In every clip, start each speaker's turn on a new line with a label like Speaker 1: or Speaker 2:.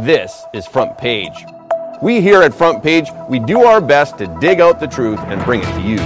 Speaker 1: This is Front Page. We here at Front Page, we do our best to dig out the truth and bring it to you.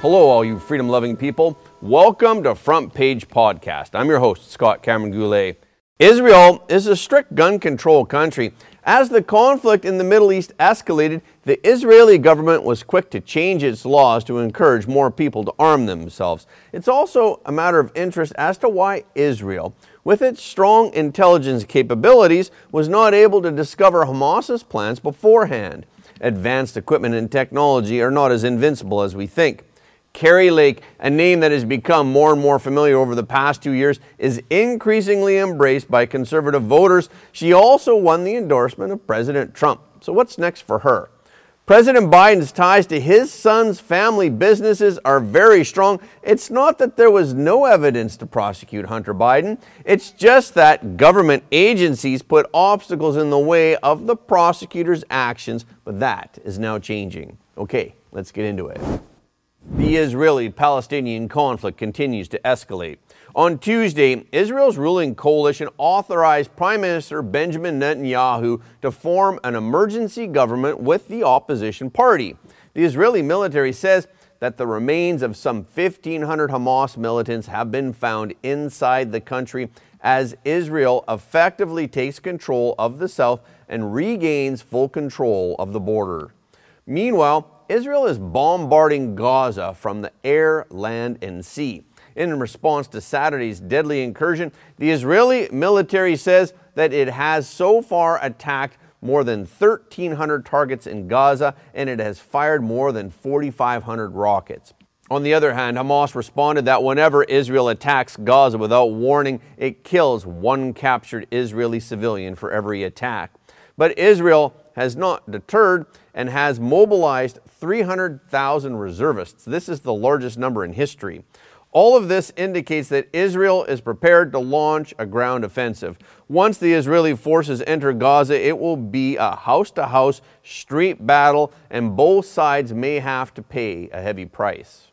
Speaker 1: Hello, all you freedom loving people. Welcome to Front Page Podcast. I'm your host, Scott Cameron Goulet. Israel is a strict gun control country. As the conflict in the Middle East escalated, the Israeli government was quick to change its laws to encourage more people to arm themselves. It's also a matter of interest as to why Israel, with its strong intelligence capabilities, was not able to discover Hamas's plans beforehand. Advanced equipment and technology are not as invincible as we think. Kari Lake, a name that has become more and more familiar over the past two years, is increasingly embraced by conservative voters. She also won the endorsement of President Trump. So, what's next for her? President Biden's ties to his son's family businesses are very strong. It's not that there was no evidence to prosecute Hunter Biden, it's just that government agencies put obstacles in the way of the prosecutor's actions, but that is now changing. Okay, let's get into it. The Israeli Palestinian conflict continues to escalate. On Tuesday, Israel's ruling coalition authorized Prime Minister Benjamin Netanyahu to form an emergency government with the opposition party. The Israeli military says that the remains of some 1,500 Hamas militants have been found inside the country as Israel effectively takes control of the south and regains full control of the border. Meanwhile, Israel is bombarding Gaza from the air, land, and sea. In response to Saturday's deadly incursion, the Israeli military says that it has so far attacked more than 1,300 targets in Gaza and it has fired more than 4,500 rockets. On the other hand, Hamas responded that whenever Israel attacks Gaza without warning, it kills one captured Israeli civilian for every attack. But Israel has not deterred and has mobilized 300,000 reservists. This is the largest number in history. All of this indicates that Israel is prepared to launch a ground offensive. Once the Israeli forces enter Gaza, it will be a house to house street battle, and both sides may have to pay a heavy price.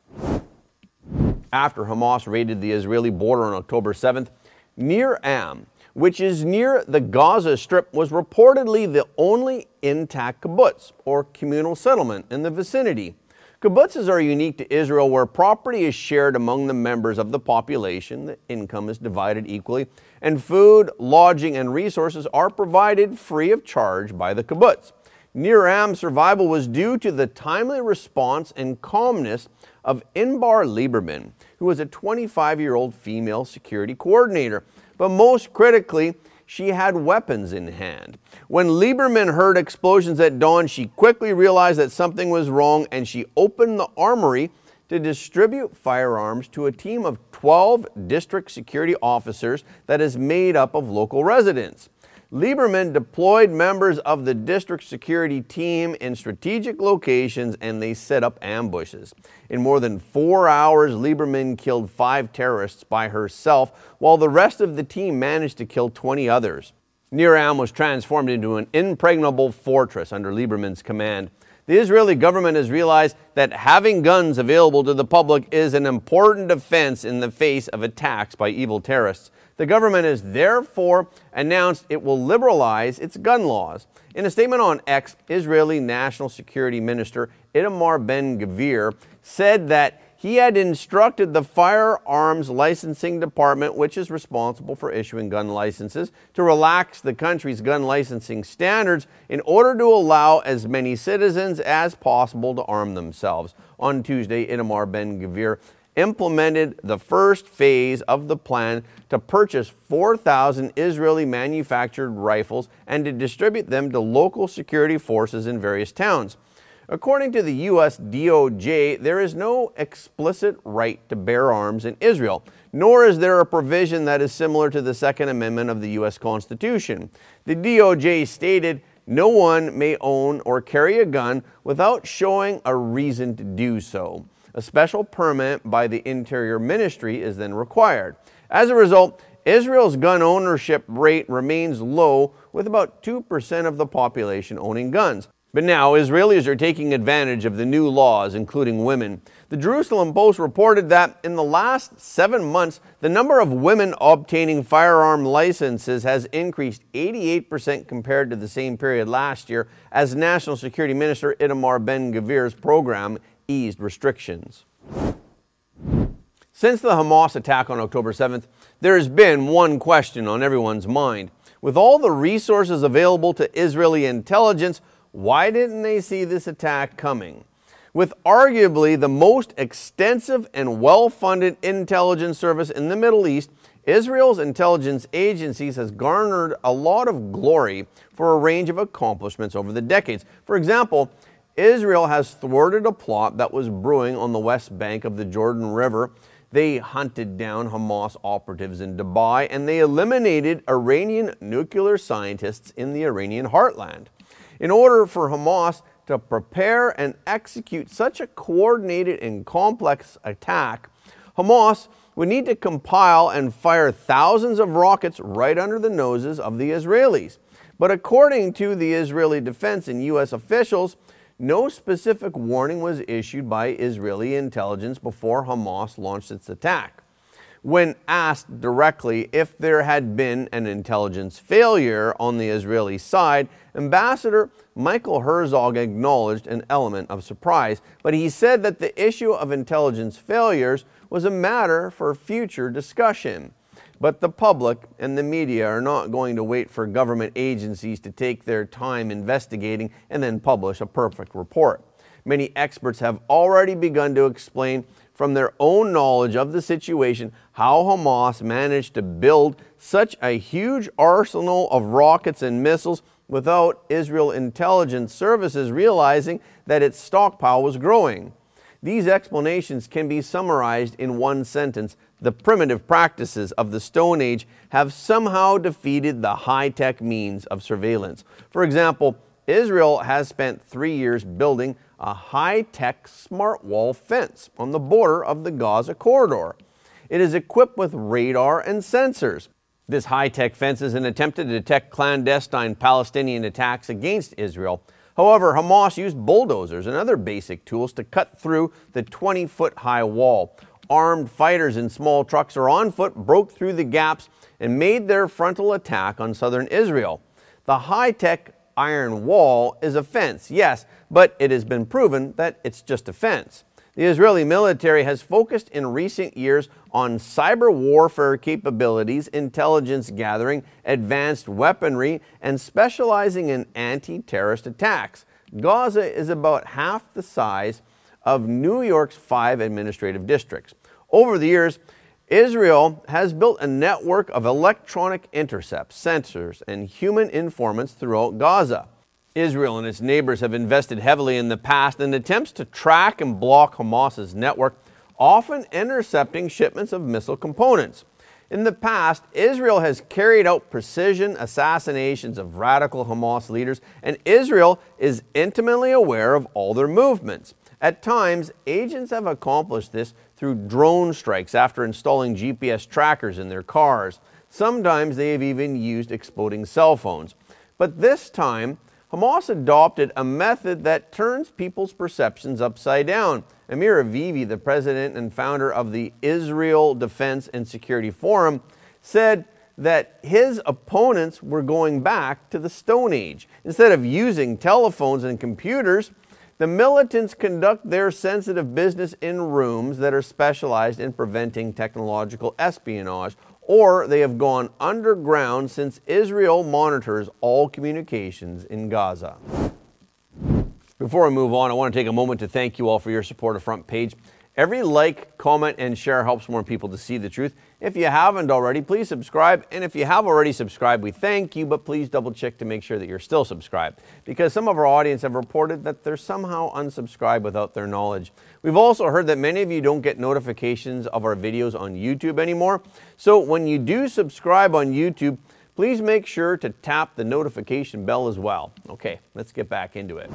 Speaker 1: After Hamas raided the Israeli border on October 7th, Nir Am, which is near the Gaza Strip, was reportedly the only intact kibbutz, or communal settlement, in the vicinity. Kibbutzes are unique to Israel where property is shared among the members of the population, the income is divided equally, and food, lodging, and resources are provided free of charge by the kibbutz. Nir Am's survival was due to the timely response and calmness of Inbar Lieberman, who was a 25 year old female security coordinator. But most critically, she had weapons in hand. When Lieberman heard explosions at dawn, she quickly realized that something was wrong and she opened the armory to distribute firearms to a team of 12 district security officers that is made up of local residents. Lieberman deployed members of the district security team in strategic locations and they set up ambushes. In more than four hours, Lieberman killed five terrorists by herself, while the rest of the team managed to kill 20 others. Nir Am was transformed into an impregnable fortress under Lieberman's command. The Israeli government has realized that having guns available to the public is an important defense in the face of attacks by evil terrorists. The government has therefore announced it will liberalize its gun laws. In a statement on X, Israeli National Security Minister Itamar Ben Gvir said that he had instructed the Firearms Licensing Department, which is responsible for issuing gun licenses, to relax the country's gun licensing standards in order to allow as many citizens as possible to arm themselves. On Tuesday, Itamar Ben Gvir implemented the first phase of the plan to purchase 4,000 Israeli manufactured rifles and to distribute them to local security forces in various towns. According to the U.S. DOJ, there is no explicit right to bear arms in Israel, nor is there a provision that is similar to the Second Amendment of the U.S. Constitution. The DOJ stated, no one may own or carry a gun without showing a reason to do so. A special permit by the Interior Ministry is then required. As a result, Israel's gun ownership rate remains low, with about 2% of the population owning guns. But now Israelis are taking advantage of the new laws, including women. The Jerusalem Post reported that in the last seven months, the number of women obtaining firearm licenses has increased 88% compared to the same period last year, as National Security Minister Itamar Ben Gvir's program eased restrictions. Since the Hamas attack on October 7th, there has been one question on everyone's mind. With all the resources available to Israeli intelligence, why didn't they see this attack coming? With arguably the most extensive and well funded intelligence service in the Middle East, Israel's intelligence agencies has garnered a lot of glory for a range of accomplishments over the decades. For example, Israel has thwarted a plot that was brewing on the west bank of the Jordan River. They hunted down Hamas operatives in Dubai and they eliminated Iranian nuclear scientists in the Iranian heartland. In order for Hamas to prepare and execute such a coordinated and complex attack, Hamas would need to compile and fire thousands of rockets right under the noses of the Israelis. But according to the Israeli defense and U.S. officials, no specific warning was issued by Israeli intelligence before Hamas launched its attack. When asked directly if there had been an intelligence failure on the Israeli side, Ambassador Michael Herzog acknowledged an element of surprise, but he said that the issue of intelligence failures was a matter for future discussion. But the public and the media are not going to wait for government agencies to take their time investigating and then publish a perfect report. Many experts have already begun to explain from their own knowledge of the situation how Hamas managed to build such a huge arsenal of rockets and missiles without Israel intelligence services realizing that its stockpile was growing. These explanations can be summarized in one sentence. The primitive practices of the Stone Age have somehow defeated the high tech means of surveillance. For example, Israel has spent three years building a high tech smart wall fence on the border of the Gaza corridor. It is equipped with radar and sensors. This high tech fence is an attempt to detect clandestine Palestinian attacks against Israel. However, Hamas used bulldozers and other basic tools to cut through the 20 foot high wall. Armed fighters in small trucks or on foot broke through the gaps and made their frontal attack on southern Israel. The high tech iron wall is a fence, yes, but it has been proven that it's just a fence. The Israeli military has focused in recent years on cyber warfare capabilities, intelligence gathering, advanced weaponry, and specializing in anti terrorist attacks. Gaza is about half the size of New York's five administrative districts. Over the years, Israel has built a network of electronic intercepts, sensors, and human informants throughout Gaza. Israel and its neighbors have invested heavily in the past in attempts to track and block Hamas's network, often intercepting shipments of missile components. In the past, Israel has carried out precision assassinations of radical Hamas leaders, and Israel is intimately aware of all their movements. At times, agents have accomplished this through drone strikes after installing GPS trackers in their cars. Sometimes they have even used exploding cell phones. But this time, Hamas adopted a method that turns people's perceptions upside down. Amir Avivi, the president and founder of the Israel Defense and Security Forum, said that his opponents were going back to the Stone Age. Instead of using telephones and computers, the militants conduct their sensitive business in rooms that are specialized in preventing technological espionage, or they have gone underground since Israel monitors all communications in Gaza. Before I move on, I want to take a moment to thank you all for your support of Front Page. Every like, comment, and share helps more people to see the truth. If you haven't already, please subscribe. And if you have already subscribed, we thank you, but please double check to make sure that you're still subscribed. Because some of our audience have reported that they're somehow unsubscribed without their knowledge. We've also heard that many of you don't get notifications of our videos on YouTube anymore. So when you do subscribe on YouTube, please make sure to tap the notification bell as well. Okay, let's get back into it.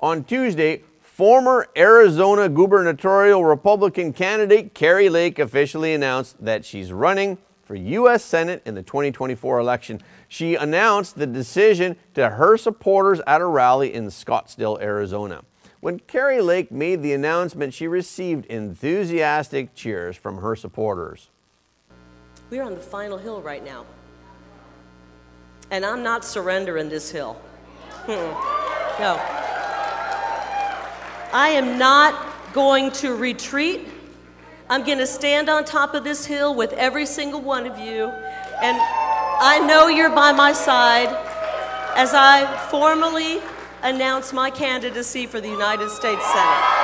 Speaker 1: On Tuesday, Former Arizona gubernatorial Republican candidate Kari Lake officially announced that she's running for U.S. Senate in the 2024 election. She announced the decision to her supporters at a rally in Scottsdale, Arizona. When Kari Lake made the announcement, she received enthusiastic cheers from her supporters.
Speaker 2: We're on the final hill right now. And I'm not surrendering this hill. No. I am not going to retreat. I'm going to stand on top of this hill with every single one of you. And I know you're by my side as I formally announce my candidacy for the United States Senate.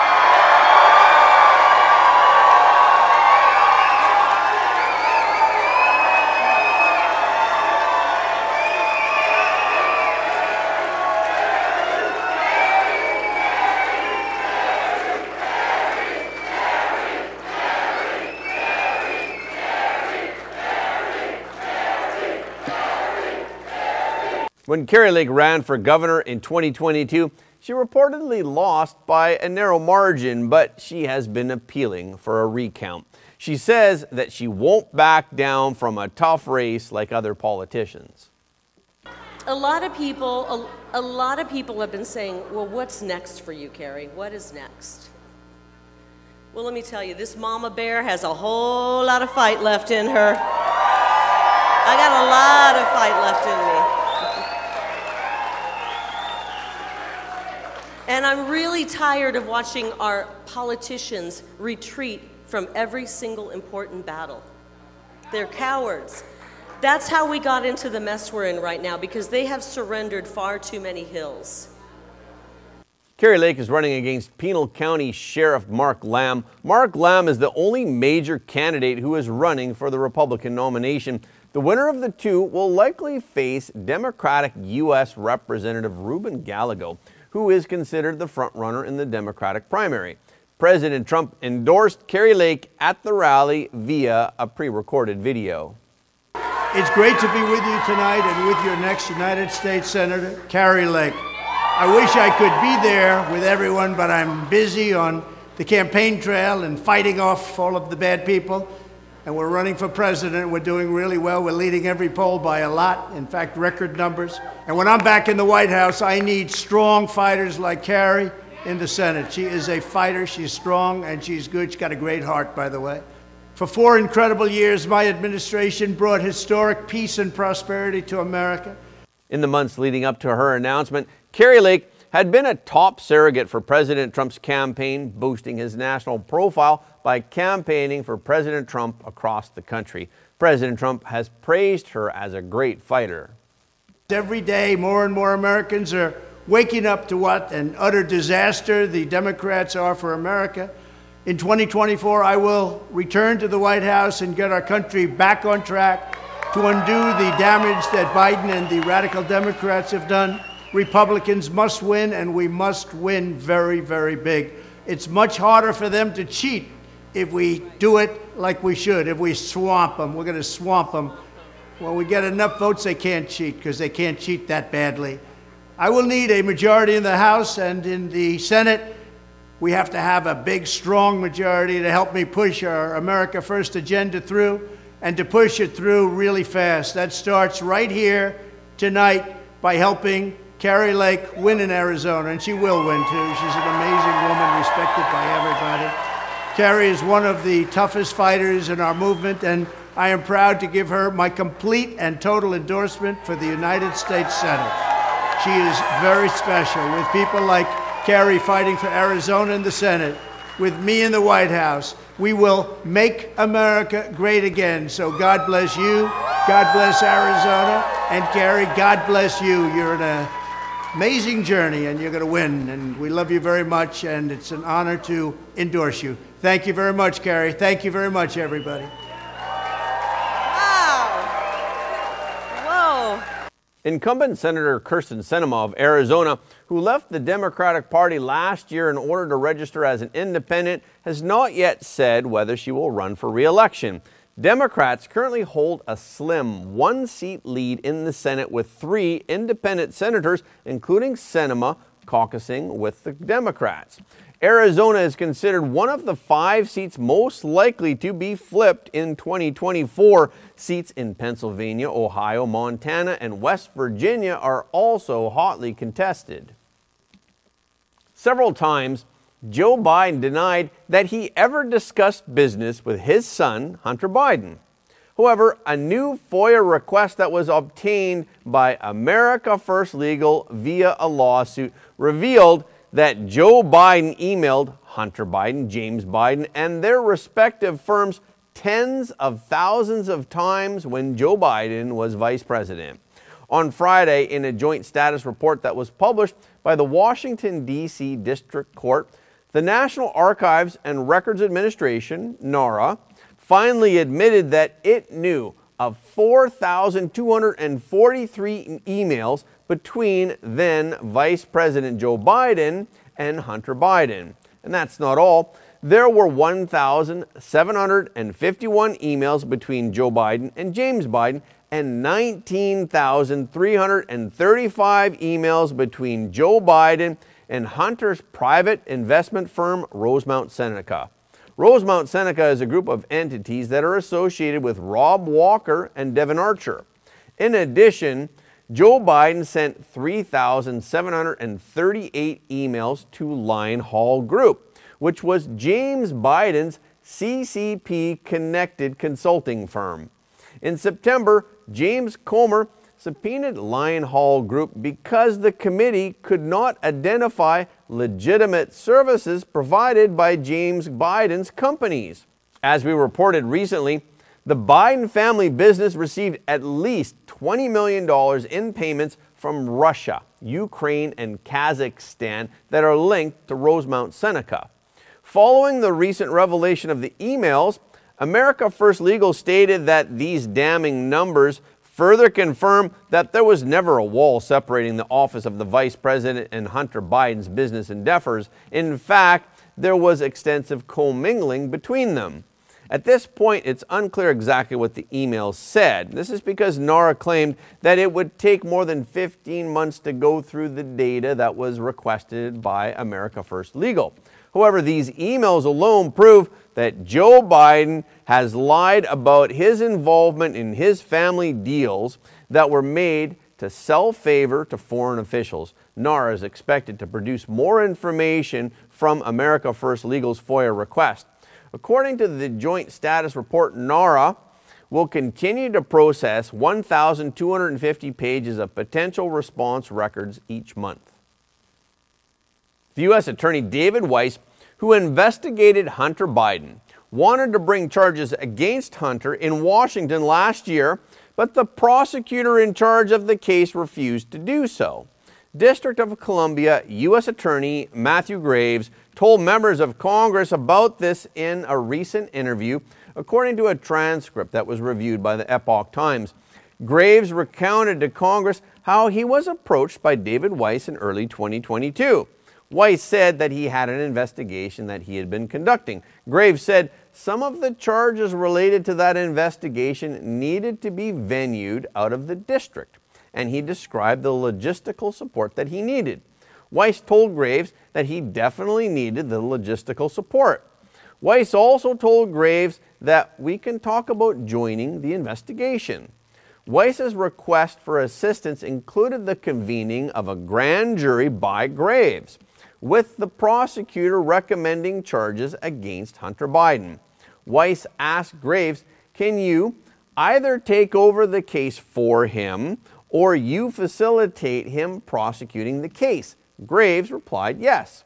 Speaker 1: When Kari Lake ran for governor in 2022, she reportedly lost by a narrow margin, but she has been appealing for a recount. She says that she won't back down from a tough race like other politicians.
Speaker 2: A lot of people, a, a lot of people have been saying, "Well, what's next for you, Kari? What is next?" Well, let me tell you, this mama bear has a whole lot of fight left in her. I got a lot of fight left in me. And I'm really tired of watching our politicians retreat from every single important battle. They're cowards. That's how we got into the mess we're in right now because they have surrendered far too many hills.
Speaker 1: Kari Lake is running against Pinal County Sheriff Mark Lamb. Mark Lamb is the only major candidate who is running for the Republican nomination. The winner of the two will likely face Democratic U.S. Representative Ruben Gallego who is considered the frontrunner in the Democratic primary. President Trump endorsed Kari Lake at the rally via a pre recorded video.
Speaker 3: It's great to be with you tonight and with your next United States Senator, Kari Lake. I wish I could be there with everyone, but I'm busy on the campaign trail and fighting off all of the bad people and we're running for president. We're doing really well. We're leading every poll by a lot, in fact, record numbers. And when I'm back in the White House, I need strong fighters like Kari in the Senate. She is a fighter. She's strong and she's good. She's got a great heart, by the way. For four incredible years, my administration brought historic peace and prosperity to America.
Speaker 1: In the months leading up to her announcement, Kari Lake had been a top surrogate for President Trump's campaign, boosting his national profile by campaigning for President Trump across the country. President Trump has praised her as a great fighter.
Speaker 3: Every day, more and more Americans are waking up to what an utter disaster the Democrats are for America. In 2024, I will return to the White House and get our country back on track to undo the damage that Biden and the radical Democrats have done. Republicans must win, and we must win very, very big. It's much harder for them to cheat if we do it like we should. If we swamp them, we're going to swamp them. When we get enough votes, they can't cheat because they can't cheat that badly. I will need a majority in the House and in the Senate. We have to have a big, strong majority to help me push our America First agenda through and to push it through really fast. That starts right here tonight by helping Kari Lake win in Arizona, and she will win too. She's an amazing woman, respected by everybody. Kari is one of the toughest fighters in our movement, and I am proud to give her my complete and total endorsement for the United States Senate. She is very special, with people like Kari fighting for Arizona in the Senate, with me in the White House. We will make America great again. So God bless you. God bless Arizona. And Kari, God bless you. You're in a amazing journey and you're going to win. And we love you very much, and it's an honor to endorse you. Thank you very much, Kari. Thank you very much, everybody.
Speaker 2: Wow. Whoa.
Speaker 1: Incumbent Senator Kyrsten Sinema of Arizona, who left the Democratic Party last year in order to register as an independent, has not yet said whether she will run for re-election. Democrats currently hold a slim one seat lead in the Senate with three independent senators, including Sinema, caucusing with the Democrats. Arizona is considered one of the five seats most likely to be flipped in 2024. Seats in Pennsylvania, Ohio, Montana, and West Virginia are also hotly contested. Several times, Joe Biden denied that he ever discussed business with his son, Hunter Biden. However, a new FOIA request that was obtained by America First Legal via a lawsuit revealed that Joe Biden emailed Hunter Biden, James Biden, and their respective firms tens of thousands of times when Joe Biden was vice president. On Friday, in a joint status report that was published by the Washington, D.C. District Court, the National Archives and Records Administration, NARA, finally admitted that it knew of 4,243 emails between then Vice President Joe Biden and Hunter Biden. And that's not all. There were 1,751 emails between Joe Biden and James Biden and 19,335 emails between Joe Biden and Hunter's private investment firm, Rosemont Seneca. Rosemont Seneca is a group of entities that are associated with Rob Walker and Devon Archer. In addition, Joe Biden sent 3,738 emails to Lion Hall Group, which was James Biden's CCP connected consulting firm. In September, James Comer subpoenaed Lion Hall Group because the committee could not identify legitimate services provided by James Biden's companies. As we reported recently, the Biden family business received at least $20 million in payments from Russia, Ukraine, and Kazakhstan that are linked to Rosemont Seneca. Following the recent revelation of the emails, America First Legal stated that these damning numbers further confirm that there was never a wall separating the office of the vice president and Hunter Biden's business endeavors. In fact, there was extensive commingling between them. At this point, it's unclear exactly what the emails said. This is because NARA claimed that it would take more than 15 months to go through the data that was requested by America First Legal. However, these emails alone prove that Joe Biden has lied about his involvement in his family deals that were made to sell favor to foreign officials. NARA is expected to produce more information from America First Legal's FOIA request. According to the Joint Status Report, NARA will continue to process 1,250 pages of potential response records each month. The U.S. Attorney David Weiss who investigated Hunter Biden, wanted to bring charges against Hunter in Washington last year, but the prosecutor in charge of the case refused to do so. District of Columbia U.S. Attorney Matthew Graves told members of Congress about this in a recent interview, according to a transcript that was reviewed by the Epoch Times. Graves recounted to Congress how he was approached by David Weiss in early 2022. Weiss said that he had an investigation that he had been conducting. Graves said some of the charges related to that investigation needed to be venued out of the district, and he described the logistical support that he needed. Weiss told Graves that he definitely needed the logistical support. Weiss also told Graves that we can talk about joining the investigation. Weiss's request for assistance included the convening of a grand jury by Graves with the prosecutor recommending charges against Hunter Biden. Weiss asked Graves, Can you either take over the case for him or you facilitate him prosecuting the case? Graves replied, Yes.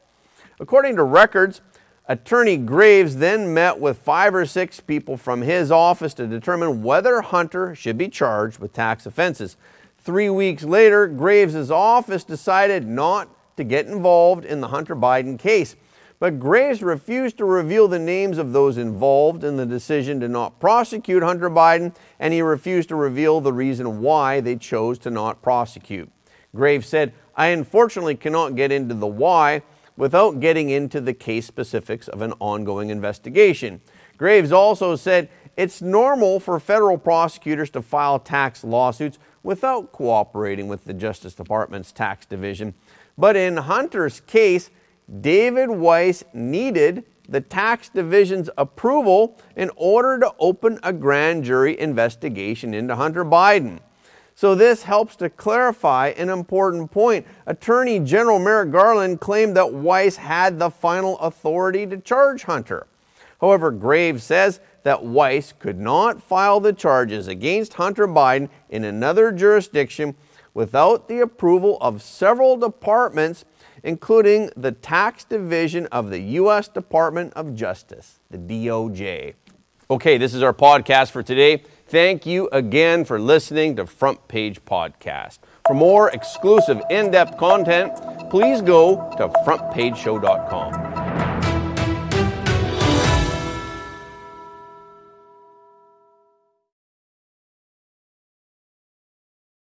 Speaker 1: According to records, Attorney Graves then met with five or six people from his office to determine whether Hunter should be charged with tax offenses. Three weeks later, Graves' office decided not to get involved in the Hunter Biden case. But Graves refused to reveal the names of those involved in the decision to not prosecute Hunter Biden, and he refused to reveal the reason why they chose to not prosecute. Graves said, I unfortunately cannot get into the why without getting into the case specifics of an ongoing investigation. Graves also said, it's normal for federal prosecutors to file tax lawsuits without cooperating with the Justice Department's tax division. But in Hunter's case, David Weiss needed the tax division's approval in order to open a grand jury investigation into Hunter Biden. So, this helps to clarify an important point. Attorney General Merrick Garland claimed that Weiss had the final authority to charge Hunter. However, Graves says that Weiss could not file the charges against Hunter Biden in another jurisdiction without the approval of several departments, including the tax division of the U.S. Department of Justice, the DOJ. Okay, this is our podcast for today. Thank you again for listening to Front Page Podcast. For more exclusive in depth content, please go to frontpageshow.com.